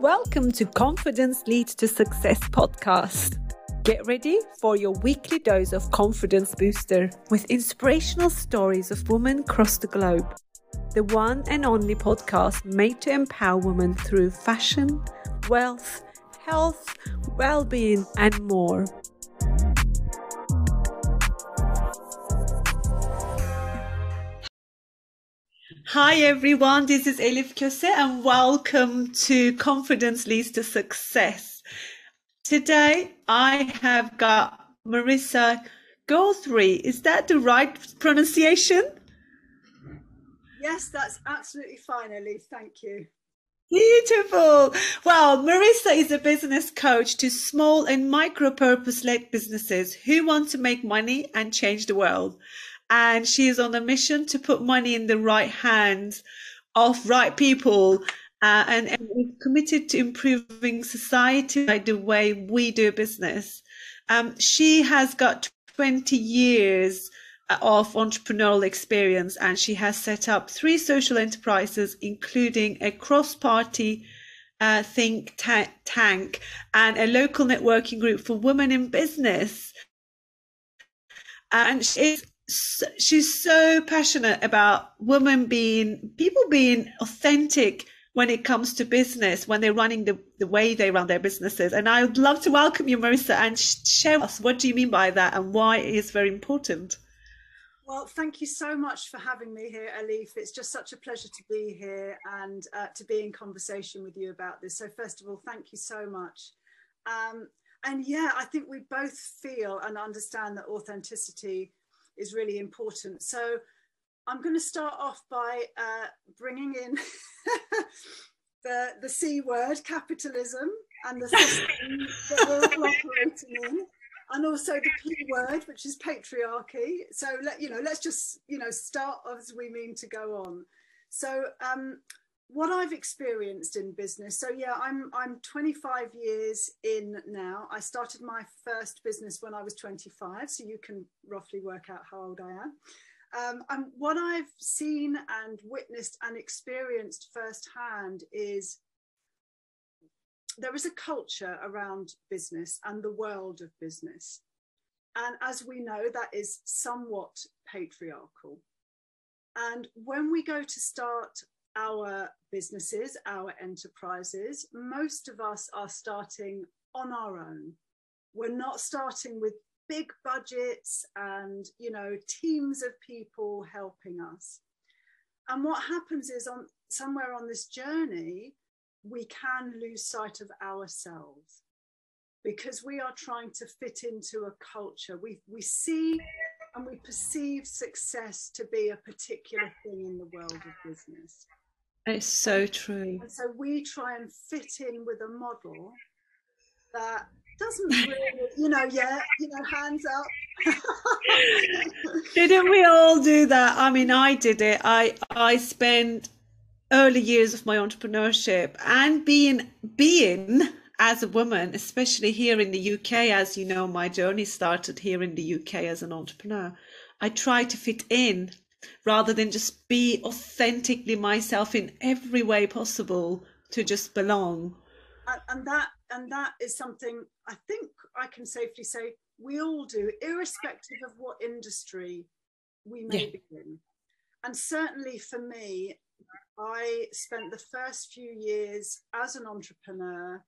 Welcome to Confidence Leads to Success podcast. Get ready for your weekly dose of confidence booster with inspirational stories of women across the globe. The one and only podcast made to empower women through fashion, wealth, health, well being, and more. Hi everyone, this is Elif Köse and welcome to Confidence Leads to Success. Today I have got Marisa Guthrie. Is that the right pronunciation? Yes, that's absolutely fine, Elif. Thank you. Beautiful. Well, Marisa is a business coach to small and micro purpose led businesses who want to make money and change the world and she is on a mission to put money in the right hands of right people uh, and, and is committed to improving society by the way we do business. Um, she has got 20 years of entrepreneurial experience and she has set up three social enterprises, including a cross party uh, think ta- tank and a local networking group for women in business. And she's she's so passionate about women being people being authentic when it comes to business when they're running the, the way they run their businesses. And i would love to welcome you marisa and share with us what do you mean by that and why it is very important. Well thank you so much for having me here elif it's just such a pleasure to be here and uh, to be in conversation with you about this. So first of all thank you so much. Um, and yeah i think we both feel and understand that authenticity is really important. So I'm going to start off by uh, bringing in the, the C word, capitalism, and the system that we're all operating in, and also the P word, which is patriarchy. So let you know, let's just you know start as we mean to go on. So um, what I've experienced in business. So yeah, I'm I'm 25 years in now. I started my first business when I was 25, so you can roughly work out how old I am. Um, and what I've seen and witnessed and experienced firsthand is there is a culture around business and the world of business. And as we know, that is somewhat patriarchal. And when we go to start our businesses, our enterprises, most of us are starting on our own. We're not starting with big budgets and you know teams of people helping us. And what happens is on somewhere on this journey, we can lose sight of ourselves because we are trying to fit into a culture. We, we see and we perceive success to be a particular thing in the world of business. It's so true. And so we try and fit in with a model that doesn't really, you know, yeah, you know, hands up. Didn't we all do that? I mean, I did it. I I spent early years of my entrepreneurship and being being as a woman, especially here in the UK, as you know, my journey started here in the UK as an entrepreneur. I tried to fit in rather than just be authentically myself in every way possible to just belong. And that and that is something i think i can safely say we all do irrespective of what industry we may yeah. be in. And certainly for me i spent the first few years as an entrepreneur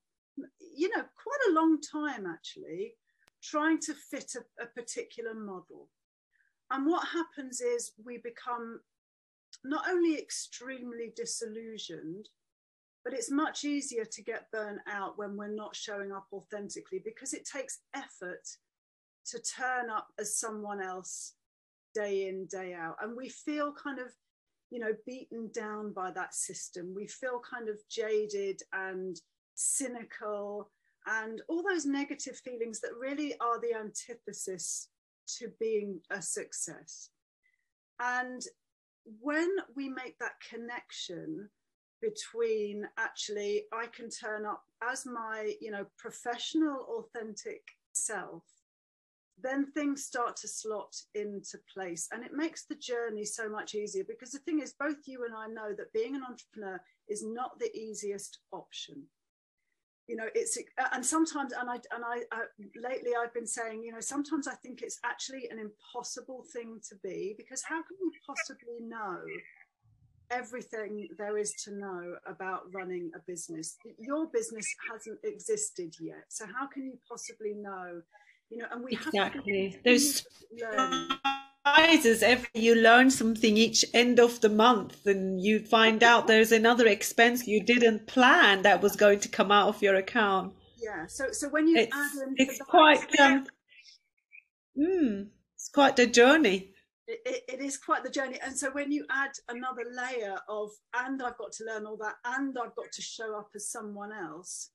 you know quite a long time actually trying to fit a, a particular model and what happens is we become not only extremely disillusioned, but it's much easier to get burnt out when we're not showing up authentically because it takes effort to turn up as someone else day in, day out. And we feel kind of, you know, beaten down by that system. We feel kind of jaded and cynical and all those negative feelings that really are the antithesis to being a success. And when we make that connection between actually I can turn up as my, you know, professional, authentic self, then things start to slot into place and it makes the journey so much easier because the thing is both you and I know that being an entrepreneur is not the easiest option you know it's uh, and sometimes and i and I, I lately i've been saying you know sometimes i think it's actually an impossible thing to be because how can you possibly know everything there is to know about running a business? Your business hasn't existed yet so how can you possibly know you know and we exactly. there's surprises every you learn something each end of the month and you find out there's another expense you didn't plan that was going to come out of your account. Yeah so so when you it's, add in it's quite um mm, it's quite the journey. It, it is quite the journey. And so when you add another layer of and i've got to learn all that and i've got to show up as someone else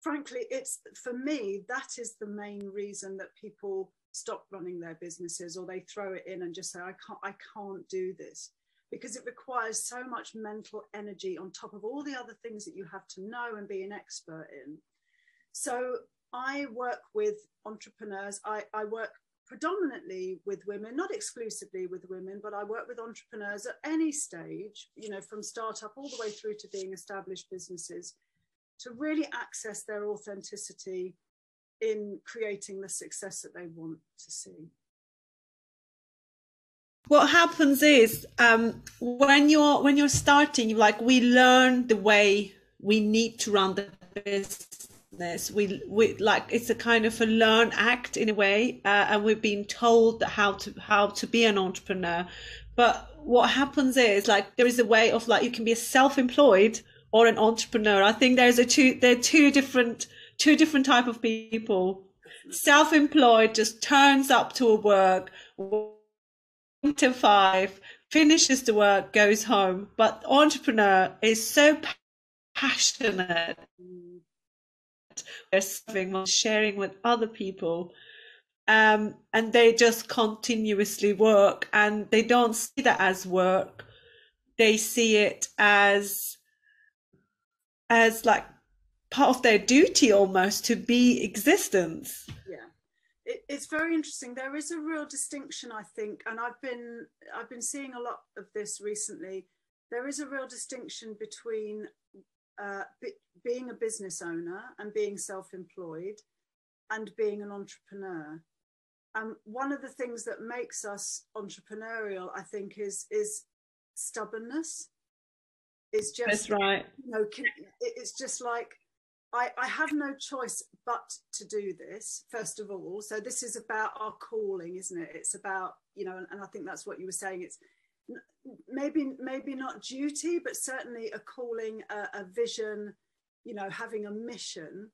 frankly it's for me that is the main reason that people stop running their businesses or they throw it in and just say i can't i can't do this because it requires so much mental energy on top of all the other things that you have to know and be an expert in. So i work with entrepreneurs. I, I work predominantly with women not exclusively with women but i work with entrepreneurs at any stage you know from startup all the way through to being established businesses to really access their authenticity in creating the success that they want to see. What happens is um, when you're when you're starting like we learn the way we need to run the business. We we like it's a kind of a learn act in a way uh, and we've been told how to how to be an entrepreneur. But what happens is like there is a way of like you can be a self-employed or an entrepreneur. I think there's a two there are two different two different type of people. Self-employed just turns up to a work to five, finishes the work, goes home. But entrepreneur is so passionate. They're serving, sharing with other people. Um, and they just continuously work and they don't see that as work. They see it as as like part of their duty almost to be existence. Yeah. It, it's very interesting. There is a real distinction i think and i've been i've been seeing a lot of this recently. There is a real distinction between uh, being a business owner and being self-employed and being an entrepreneur. And one of the things that makes us entrepreneurial i think is is stubbornness. Is just that's right. you know it's just like I, I have no choice but to do this, first of all. So this is about our calling, isn't it? It's about, you know, and, and I think that's what you were saying. It's maybe maybe not duty, but certainly a calling, a, a vision, you know, having a mission.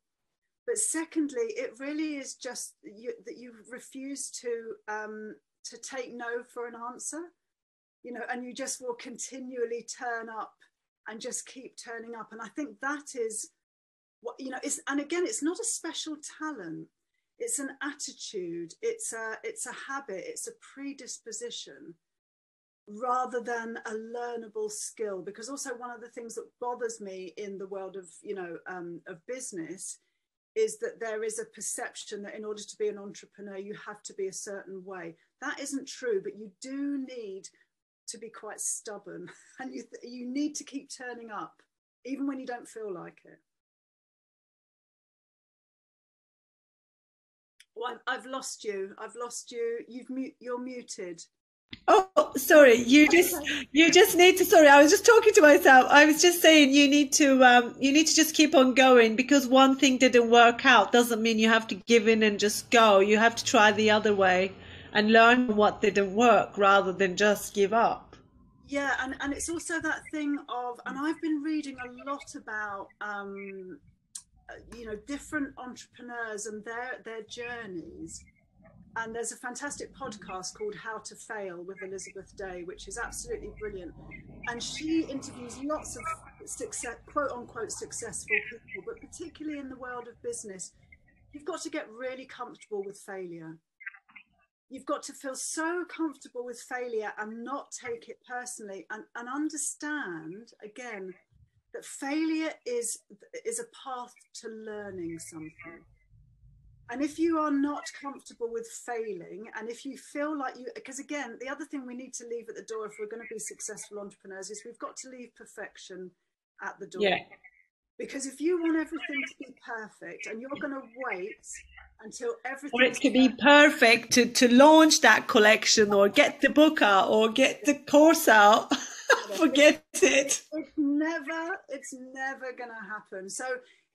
But secondly, it really is just you, that you refuse to um, to take no for an answer, you know, and you just will continually turn up and just keep turning up. And I think that is what you know is and again it's not a special talent. It's an attitude. It's a it's a habit. It's a predisposition rather than a learnable skill. Because also one of the things that bothers me in the world of you know um, of business is that there is a perception that in order to be an entrepreneur you have to be a certain way. That isn't true but you do need to be quite stubborn. And you you need to keep turning up even when you don't feel like it Oh, I've, lost you. I've lost you. You've mute. You're muted. Oh, sorry. You just you just need to. Sorry, I was just talking to myself. I was just saying you need to um you need to just keep on going because one thing didn't work out doesn't mean you have to give in and just go. You have to try the other way and learn what didn't work rather than just give up. Yeah, and and it's also that thing of, and I've been reading a lot about um Uh, you know different entrepreneurs and their their journeys. And there's a fantastic podcast called how to fail with elizabeth day which is absolutely brilliant. And she interviews lots of success quote unquote successful people but particularly in the world of business you've got to get really comfortable with failure. You've got to feel so comfortable with failure and not take it personally and, and understand again that failure is is a path to learning something and if you are not comfortable with failing and if you feel like you because again the other thing we need to leave at the door if we're going to be successful entrepreneurs is we've got to leave perfection at the door yeah. Because if you want everything to be perfect and you're going to wait until everything. Or it to be perfect to, to launch that collection or get the book out or get the course out. Forget it. It's never, it's never going to happen. So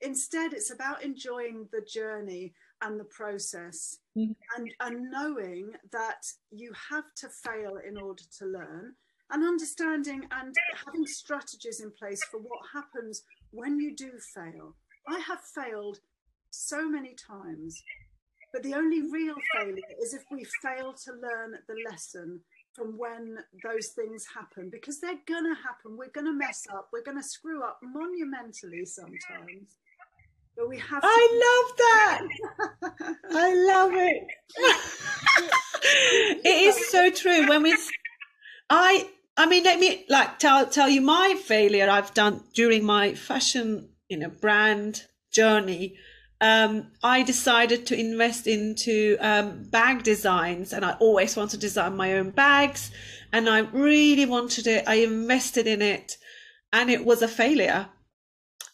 instead, it's about enjoying the journey and the process mm. and, and knowing that you have to fail in order to learn and understanding and having strategies in place for what happens when you do fail. I have failed so many times, but the only real failure is if we fail to learn the lesson from when those things happen because they're gonna happen. We're gonna mess up, we're gonna screw up monumentally sometimes. But we have to- I love that. I love it. it is so true. When we I I mean, let me like tell tell you my failure I've done during my fashion, you know, brand journey. Um, I decided to invest into um, bag designs, and I always wanted to design my own bags, and I really wanted it. I invested in it, and it was a failure.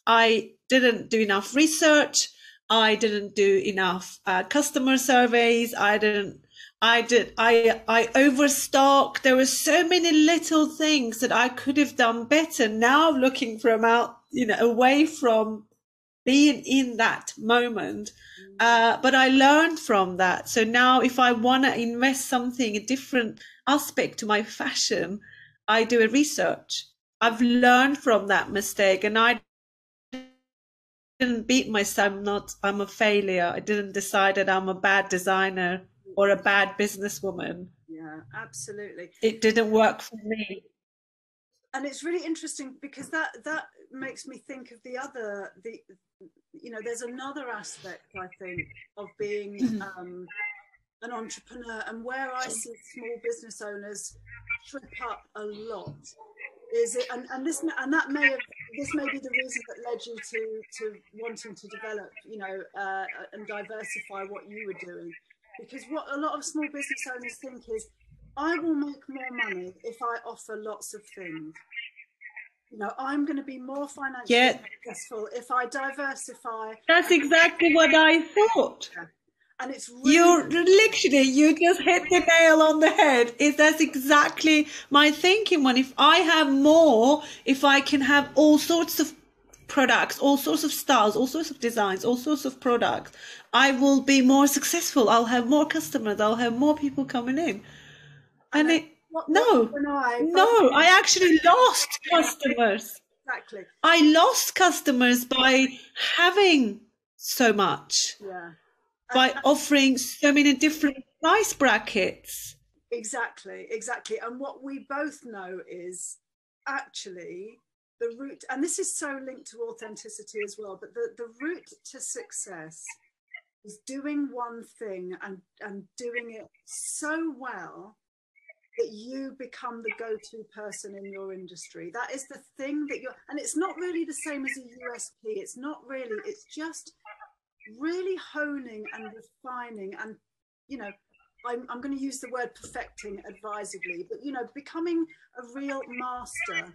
I didn't do enough research. I didn't do enough uh, customer surveys. I didn't I did. I I overstocked. There were so many little things that I could have done better. Now looking from out, you know, away from being in that moment. Mm. Uh, but I learned from that. So now, if I want to invest something, a different aspect to my fashion, I do a research. I've learned from that mistake, and I didn't beat myself. I'm not. I'm a failure. I didn't decide that I'm a bad designer or a bad businesswoman. Yeah, absolutely. It didn't work for me. And it's really interesting because that that makes me think of the other the you know there's another aspect I think of being mm-hmm. um, an entrepreneur. And where I see small business owners trip up a lot is it and, and this and that may have this may be the reason that led you to to wanting to develop you know uh, and diversify what you were doing. Because what a lot of small business owners think is, I will make more money if I offer lots of things. You know, I'm going to be more financially yeah. successful if I diversify. That's exactly what I thought. And it's really you're literally you just hit the nail on the head. Is that's exactly my thinking. When if I have more, if I can have all sorts of products, all sorts of styles, all sorts of designs, all sorts of products, I will be more successful. I'll have more customers. I'll have more people coming in. And, and it, no, no, I actually lost customers. Exactly. I lost customers by having so much. Yeah. By and, offering so many different price brackets. Exactly, exactly. And what we both know is actually the route, and this is so linked to authenticity as well, but the, the route to success is doing one thing and, and doing it so well that you become the go-to person in your industry. That is the thing that you're, and it's not really the same as a USP. It's not really, it's just really honing and refining and, you know, I'm, I'm going to use the word perfecting advisedly, but, you know, becoming a real master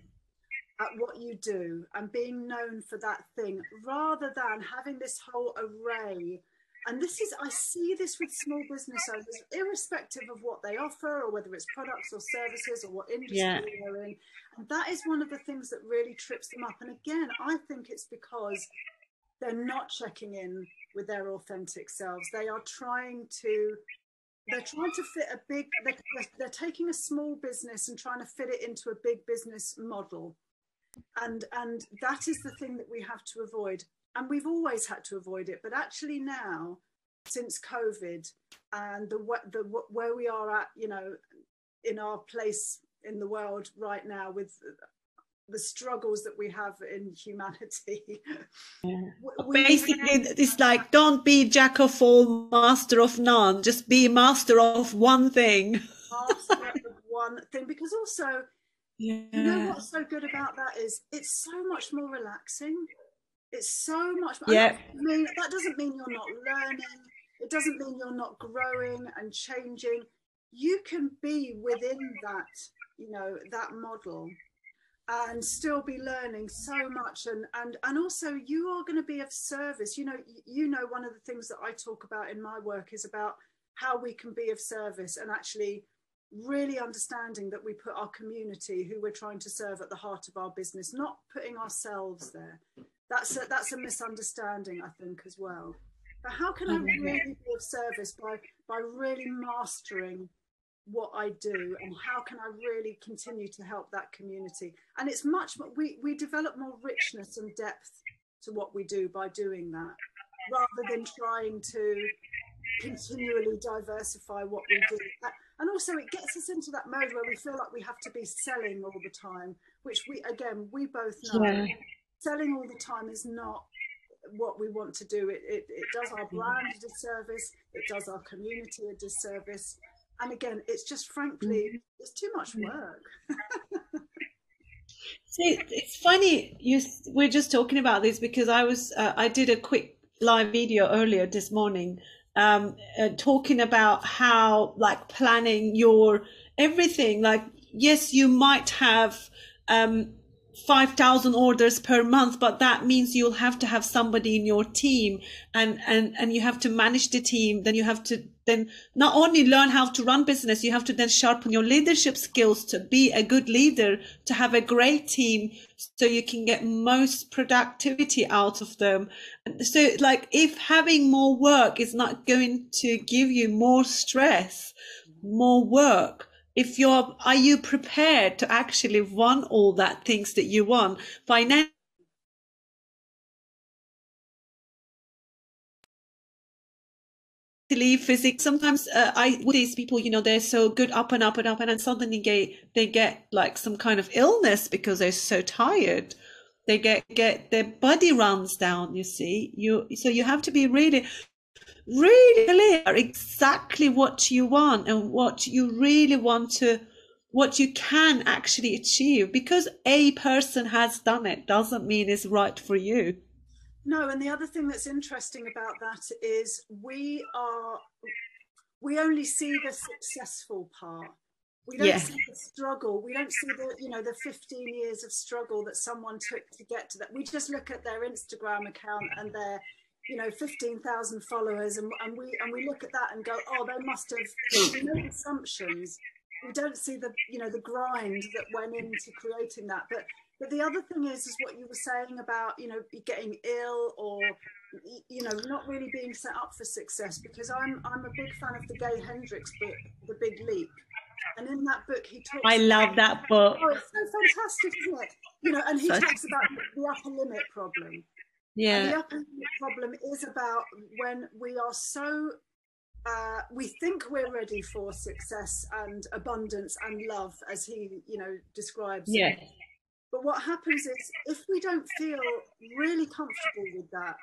at what you do and being known for that thing rather than having this whole array and this is, I see this with small business owners, irrespective of what they offer or whether it's products or services or what industry yeah. they're in. And that is one of the things that really trips them up. And again, I think it's because they're not checking in with their authentic selves. They are trying to they're trying to fit a big they're, they're, taking a small business and trying to fit it into a big business model and and that is the thing that we have to avoid and we've always had to avoid it but actually now since covid and the the where we are at you know in our place in the world right now with the struggles that we have in humanity. Yeah. Basically, it's like don't be jack of all, master of none. Just be master of one thing. master of one thing, because also, yeah. you know what's so good about that is it's so much more relaxing. It's so much. Yeah. I mean, that doesn't mean you're not learning. It doesn't mean you're not growing and changing. You can be within that, you know, that model. and still be learning so much and and and also you are going to be of service you know you know one of the things that i talk about in my work is about how we can be of service and actually really understanding that we put our community who we're trying to serve at the heart of our business not putting ourselves there that's a, that's a misunderstanding i think as well but how can i mm-hmm. really be of service by by really mastering what I do and how can I really continue to help that community. And it's much we we develop more richness and depth to what we do by doing that, rather than trying to continually diversify what we do. And also it gets us into that mode where we feel like we have to be selling all the time, which we again we both know yeah. Selling all the time is not what we want to do. It, it, it does our brand a disservice, it does our community a disservice. And again it's just frankly mm-hmm. it's too much work. See, it's funny you we're just talking about this because i was uh, i did a quick live video earlier this morning um, uh, talking about how like planning your everything. Like yes you might have um, 5,000 orders per month, but that means you'll have to have somebody in your team and, and, and you have to manage the team. Then you have to then not only learn how to run business, you have to then sharpen your leadership skills to be a good leader, to have a great team so you can get most productivity out of them. So like if having more work is not going to give you more stress, more work, if you're are you prepared to actually want all that things that you want? Financially physics sometimes uh, i with these people you know they're so good up and up and up and then suddenly get they get like some kind of illness because they're so tired. They get get their body runs down you see. You so you have to be really really clear exactly what you want and what you really want to what you can actually achieve because a person has done it doesn't mean it's right for you. No and the other thing that's interesting about that is we are we only see the successful part. We don't yeah. see the struggle. We don't see the you know the 15 years of struggle that someone took to get to that. We just look at their instagram account and their you know 15,000 followers and, and we and we look at that and go oh they must have hmm. made assumptions. We don't see the you know the grind that went into creating that. But but the other thing is is what you were saying about you know getting ill or you know not really being set up for success because i'm i'm a big fan of the gay hendricks book the big leap. And in that book he talks i love that book. Oh it's so fantastic isn't it? You know and he Such... talks about the upper limit problem yeah. And the other problem is about when we are so uh, we think we're ready for success and abundance and love, as he, you know, describes. Yeah. But what happens is if we don't feel really comfortable with that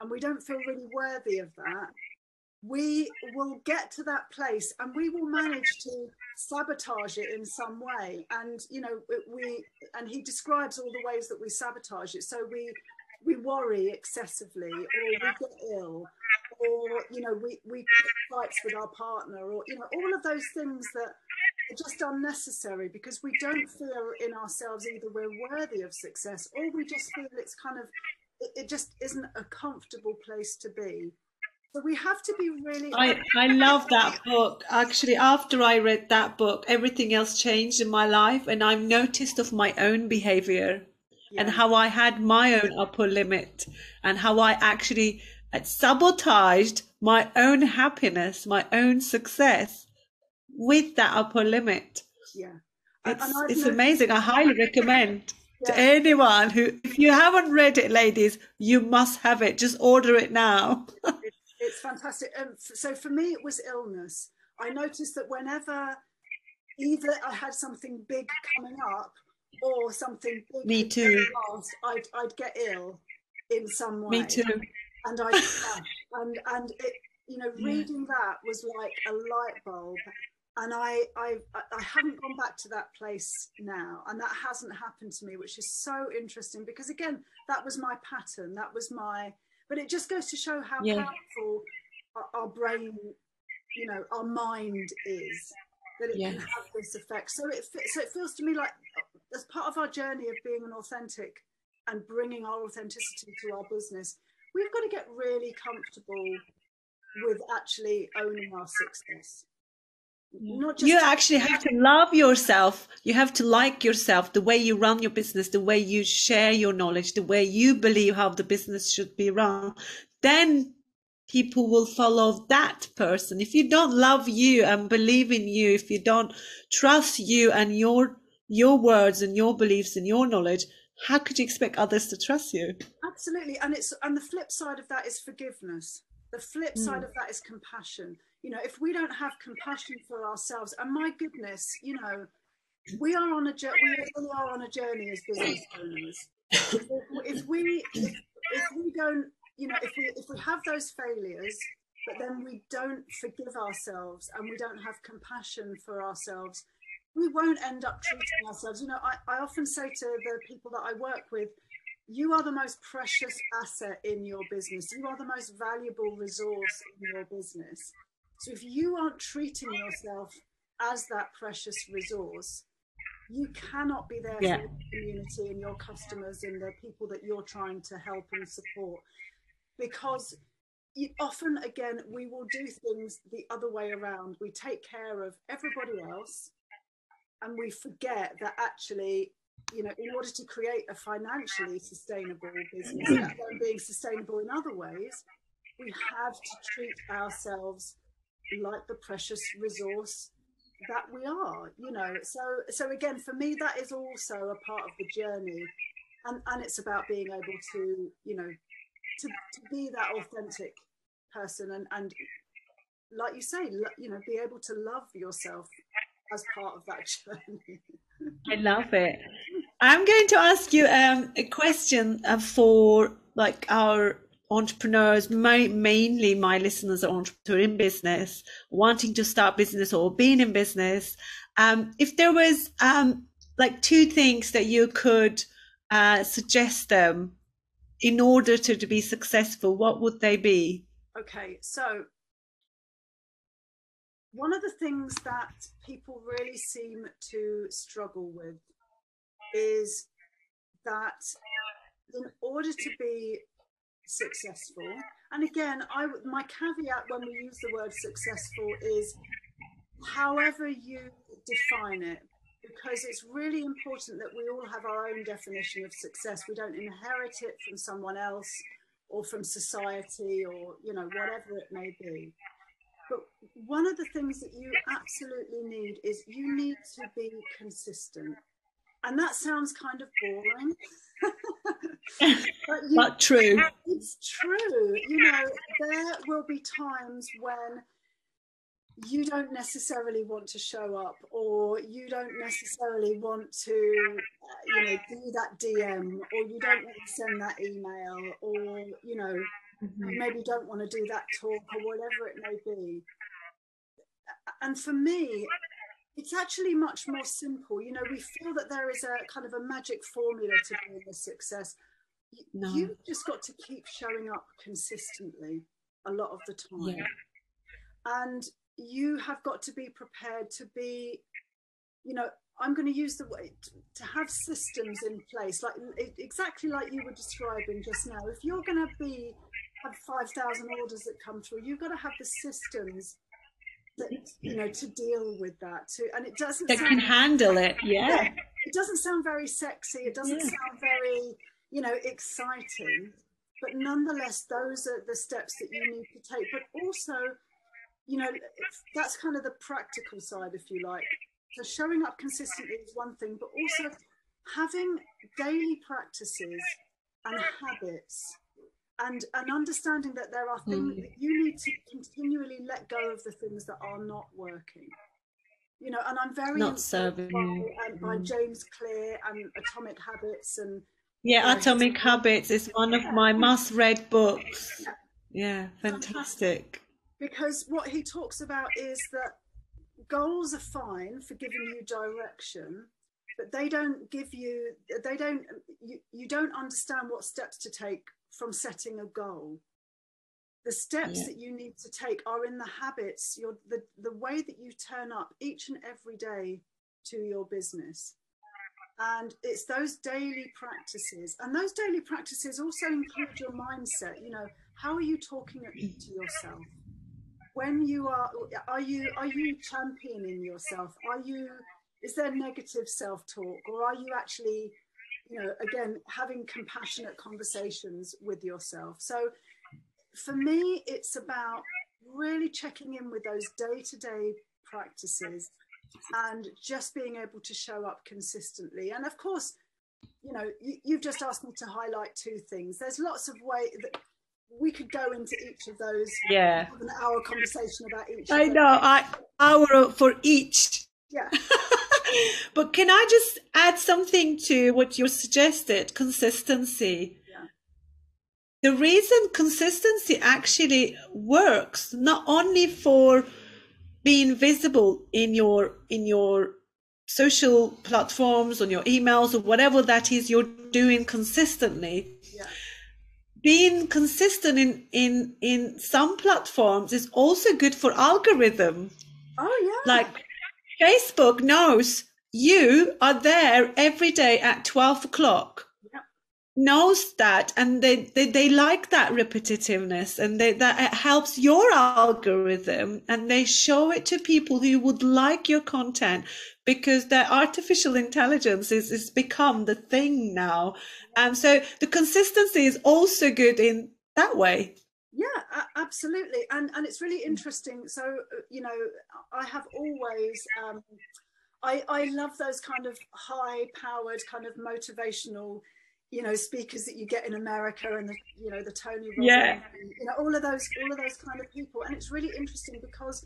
and we don't feel really worthy of that, we will get to that place and we will manage to sabotage it in some way. And, you know, we, and he describes all the ways that we sabotage it. So we we worry excessively or we get ill or you know we we fights with our partner or you know all of those things that are just unnecessary because we don't feel in ourselves either we're worthy of success or we just feel it's kind of it, it just isn't a comfortable place to be. So we have to be really I, I love that book. Actually after i read that book everything else changed in my life and i've noticed of my own behavior yeah. and how I had my own upper limit and how I actually sabotaged my own happiness, my own success with that upper limit. Yeah. It's, it's amazing. I highly recommend yeah. to anyone who, if you haven't read it, ladies, you must have it. Just order it now. it's, it's fantastic. Um, so for me, it was illness. I noticed that whenever either I had something big coming up or something big me too I'd, I'd get ill in some way me too and i and and it you know reading yeah. that was like a light bulb and I, I I haven't gone back to that place now, and that hasn't happened to me, which is so interesting because again, that was my pattern, that was my. But it just goes to show how yeah. powerful our, our, brain, you know, our mind is that it yeah. can have this effect. So it so it feels to me like as part of our journey of being an authentic and bringing our authenticity to our business, we've got to get really comfortable with actually owning our success. Mm. Not just you actually have to love yourself. You have to like yourself, the way you run your business, the way you share your knowledge, the way you believe how the business should be run. Then people will follow that person. If you don't love you and believe in you, if you don't trust you and your your words and your beliefs and your knowledge, how could you expect others to trust you? Absolutely. And it's and the flip side of that is forgiveness. The flip mm. side of that is compassion. You know, if we don't have compassion for ourselves, and my goodness, you know, we are on a we really are on a journey as business owners. If, if we if, if we don't, you know, if we if we have those failures, but then we don't forgive ourselves and we don't have compassion for ourselves, we won't end up treating ourselves. You know, I, I often say to the people that I work with, you are the most precious asset in your business. You are the most valuable resource in your business. So if you aren't treating yourself as that precious resource, you cannot be there yeah. for your community and your customers and the people that you're trying to help and support. Because you, often, again, we will do things the other way around. We take care of everybody else and we forget that actually you know in order to create a financially sustainable business and being sustainable in other ways we have to treat ourselves like the precious resource that we are you know. So so again for me that is also a part of the journey and and it's about being able to you know to, to be that authentic person and and like you say you know be able to love yourself as part of that journey. I love it. I'm going to ask you um, a question uh, for like our entrepreneurs, my, mainly my listeners are entrepreneurs in business, wanting to start business or being in business. Um, if there was um, like two things that you could uh, suggest them in order to, to be successful, what would they be? Okay, so one of the things that people really seem to struggle with is that in order to be successful and again i my caveat when we use the word successful is however you define it because it's really important that we all have our own definition of success. We don't inherit it from someone else or from society or you know whatever it may be but one of the things that you absolutely need is you need to be consistent. And that sounds kind of boring. but, you, but true. It's true. You know, there will be times when you don't necessarily want to show up or you don't necessarily want to uh, you know do that dm or you don't want to send that email or you know mm-hmm. you maybe don't want to do that talk or whatever it may be. And for me, it's actually much more simple. You know, we feel that there is a kind of a magic formula to being a success. No. You've just got to keep showing up consistently a lot of the time. Yeah. And you have got to be prepared to be, you know, I'm going to use the way to have systems in place, like exactly like you were describing just now. If you're going to be have 5,000 orders that come through. You've got to have the systems that, you know, to deal with that. too. and it doesn't that can handle it. Yeah. yeah. It doesn't sound very sexy. It doesn't yeah. sound very, you know, exciting. But nonetheless, those are the steps that you need to take. But also, you know, that's kind of the practical side, if you like. So showing up consistently is one thing, but also having daily practices and habits and and understanding that there are things mm. that you need to continually let go of the things that are not working. You know and i'm very not serving by, um, by mm. james clear and atomic habits and yeah atomic habits is one of my must read books. Yeah, yeah. Fantastic. fantastic. Because what he talks about is that goals are fine for giving you direction but they don't give you they don't you, you don't understand what steps to take from setting a goal. The steps yeah. that you need to take are in the habits, your the, the way that you turn up each and every day to your business. and it's those daily practices and those daily practices also include your mindset you know how are you talking to yourself when you are are you are you championing yourself are you is there negative self-talk or are you actually you know again having compassionate conversations with yourself. So for me it's about really checking in with those day-to-day practices and just being able to show up consistently. And of course you know you, have just asked me to highlight two things. There's lots of ways that we could go into each of those. Yeah. Have an hour conversation about each i know. I hour for each. Yeah but can i just add something to what you suggested consistency yeah. the reason consistency actually works not only for being visible in your in your social platforms on your emails or whatever that is you're doing consistently yeah. being consistent in in in some platforms is also good for algorithm oh yeah like facebook knows you are there every day at 12 o'clock. Knows that and they, they, they like that repetitiveness and they, that it helps your algorithm and they show it to people who would like your content because their artificial intelligence is, is become the thing now. And so the consistency is also good in that way yeah absolutely and and it's really interesting so uh, you know i have always um i i love those kind of high powered kind of motivational you know speakers that you get in America and the you know the Tony Robbins, yeah. and, you know all of those all of those kind of people and it's really interesting because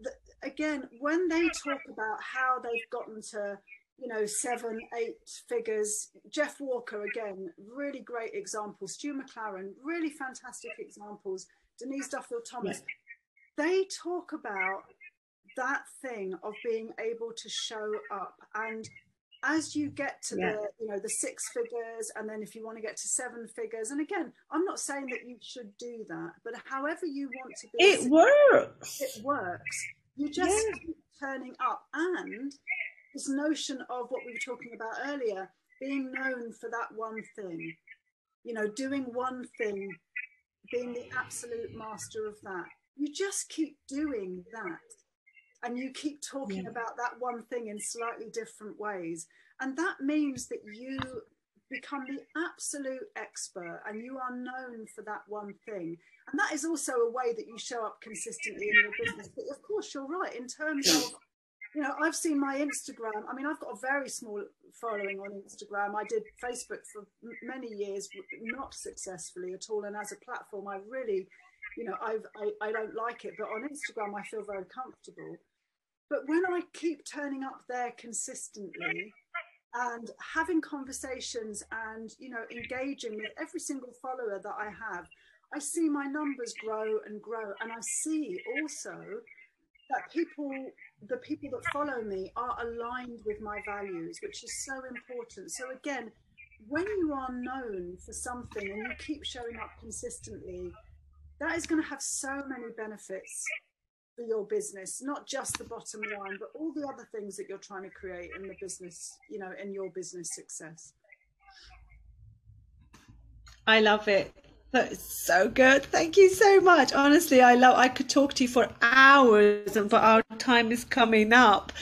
the, again when they talk about how they've gotten to you know seven eight figures. Jeff Walker again really great examples Stu McLaren really fantastic examples. Denise Duffield Thomas. Yeah. they talk about that thing of being able to show up. And as you get to yeah. the you know the six figures and then if you want to get to seven figures and again i'm not saying that you should do that but however you want to be it works. it works. You just yeah. keep turning up. And this notion of what we were talking about earlier being known for that one thing you know doing one thing being the absolute master of that. You just keep doing that and you keep talking yeah. about that one thing in slightly different ways. And that means that you become the absolute expert and you are known for that one thing. And that is also a way that you show up consistently in your business. But of course you're right in terms of you know i've seen my instagram i mean i've got a very small following on instagram. I did facebook for many years not successfully at all. And as a platform i really you know I've, i i don't like it but on instagram i feel very comfortable. But when I keep turning up there consistently and having conversations and you know engaging with every single follower that I have, I see my numbers grow and grow, and I see also that people, the people that follow me, are aligned with my values, which is so important. So again, when you are known for something and you keep showing up consistently, that is going to have so many benefits for your business, not just the bottom line, but all the other things that you're trying to create in the business, you know, in your business success. I love it. That's so good. Thank you so much. Honestly, I love I could talk to you for hours and but our time is coming up.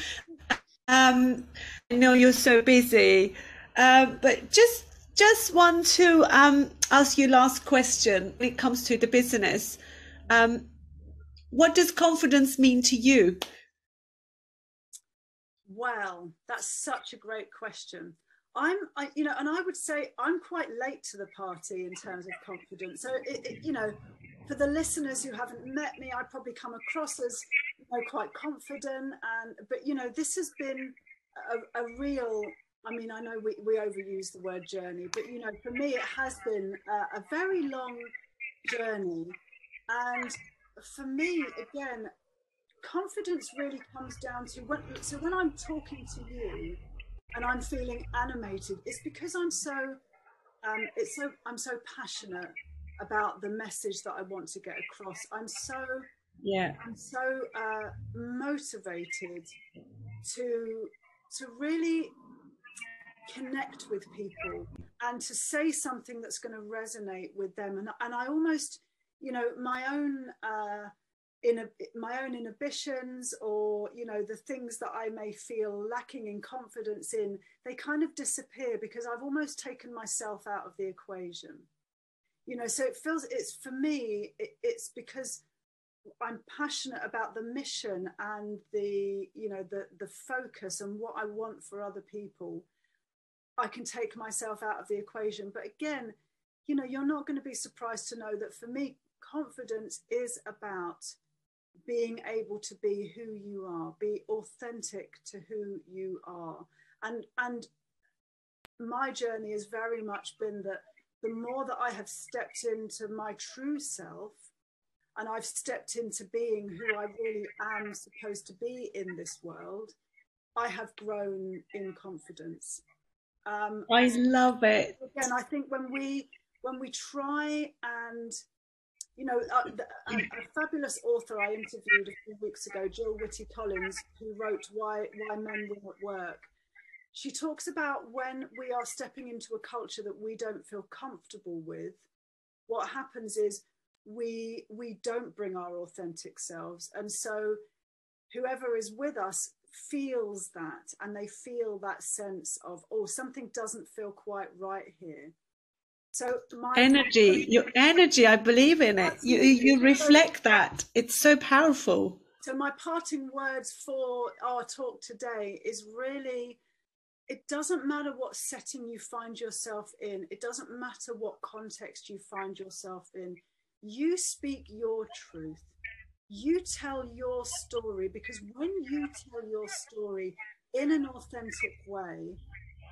Um I know you're so busy. Um, but just just want to um, ask you last question when it comes to the business. Um, what does confidence mean to you? Well, that's such a great question. I'm, I, you know, and I would say I'm quite late to the party in terms of confidence. So, it, it, you know, for the listeners who haven't met me, I probably come across as, you know, quite confident. And, but, you know, this has been a, a real, I mean, I know we, we overuse the word journey, but, you know, for me, it has been a, a very long journey. And for me, again, confidence really comes down to when, so when I'm talking to you and I'm feeling animated, it's because I'm so, um, it's so, I'm so passionate about the message that I want to get across. I'm so, yeah, I'm so uh, motivated to, to really connect with people and to say something that's going to resonate with them. And, and I almost, you know, my own uh, in my own inhibitions or you know the things that I may feel lacking in confidence in, they kind of disappear because I've almost taken myself out of the equation. You know, so it feels it's for me. It, it's because I'm passionate about the mission and the you know the the focus and what I want for other people. I can take myself out of the equation, but again, you know, you're not going to be surprised to know that for me, confidence is about being able to be who you are, be authentic to who you are. And and my journey has very much been that the more that I have stepped into my true self and I've stepped into being who I really am supposed to be in this world, I have grown in confidence. Um, I love it. Again, I think when we when we try and you know, uh, a, a, um, a, fabulous author I interviewed a few weeks ago, Gill Whitty Collins, who wrote Why Why Men Won't Work. She talks about when we are stepping into a culture that we don't feel comfortable with, what happens is we we don't bring our authentic selves, and so whoever is with us feels that, and they feel that sense of oh something doesn't feel quite right here so my energy, your energy, I believe in it. You you reflect that. It's so powerful. So my parting words for our talk today is really it doesn't matter what setting you find yourself in. It doesn't matter what context you find yourself in. You speak your truth. You tell your story because when you tell your story in an authentic way,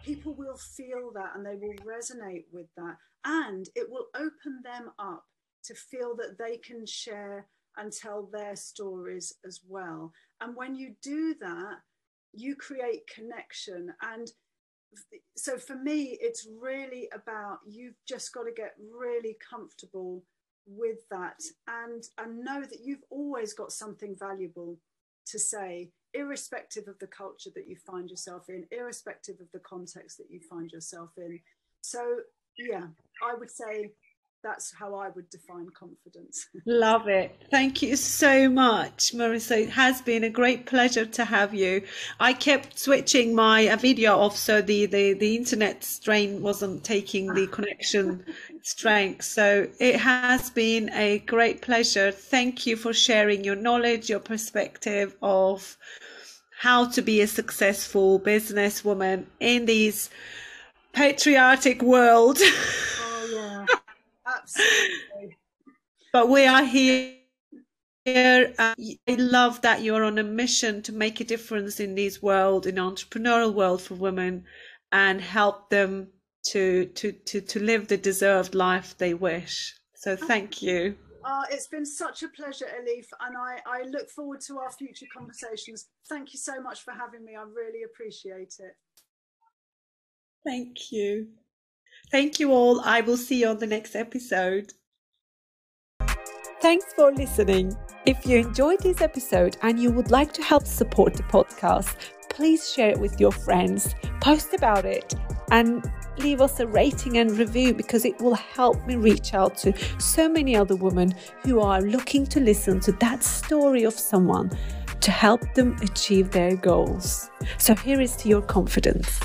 people will feel that and they will resonate with that. And it will open them up to feel that they can share and tell their stories as well. And when you do that, you create connection. And so for me, it's really about you've just got to get really comfortable with that and and know that you've always got something valuable to say irrespective of the culture that you find yourself in, irrespective of the context that you find yourself in. So, yeah, I would say that's how I would define confidence. Love it. Thank you so much, Marisa. It has been a great pleasure to have you. I kept switching my uh, video off so the, the, the internet strain wasn't taking the connection strength. So it has been a great pleasure. Thank you for sharing your knowledge, your perspective of how to be a successful businesswoman in these patriotic world. Absolutely. but we are here. Here, uh, I love that you're on a mission to make a difference in this world, in entrepreneurial world for women, and help them to to to to live the deserved life they wish. So thank you. Uh, it's been such a pleasure, Elif, and I, I look forward to our future conversations. Thank you so much for having me. I really appreciate it. Thank you. Thank you all. I will see you on the next episode. Thanks for listening. If you enjoyed this episode and you would like to help support the podcast, please share it with your friends, post about it, and leave us a rating and review because it will help me reach out to so many other women who are looking to listen to that story of someone to help them achieve their goals. So here is to your confidence.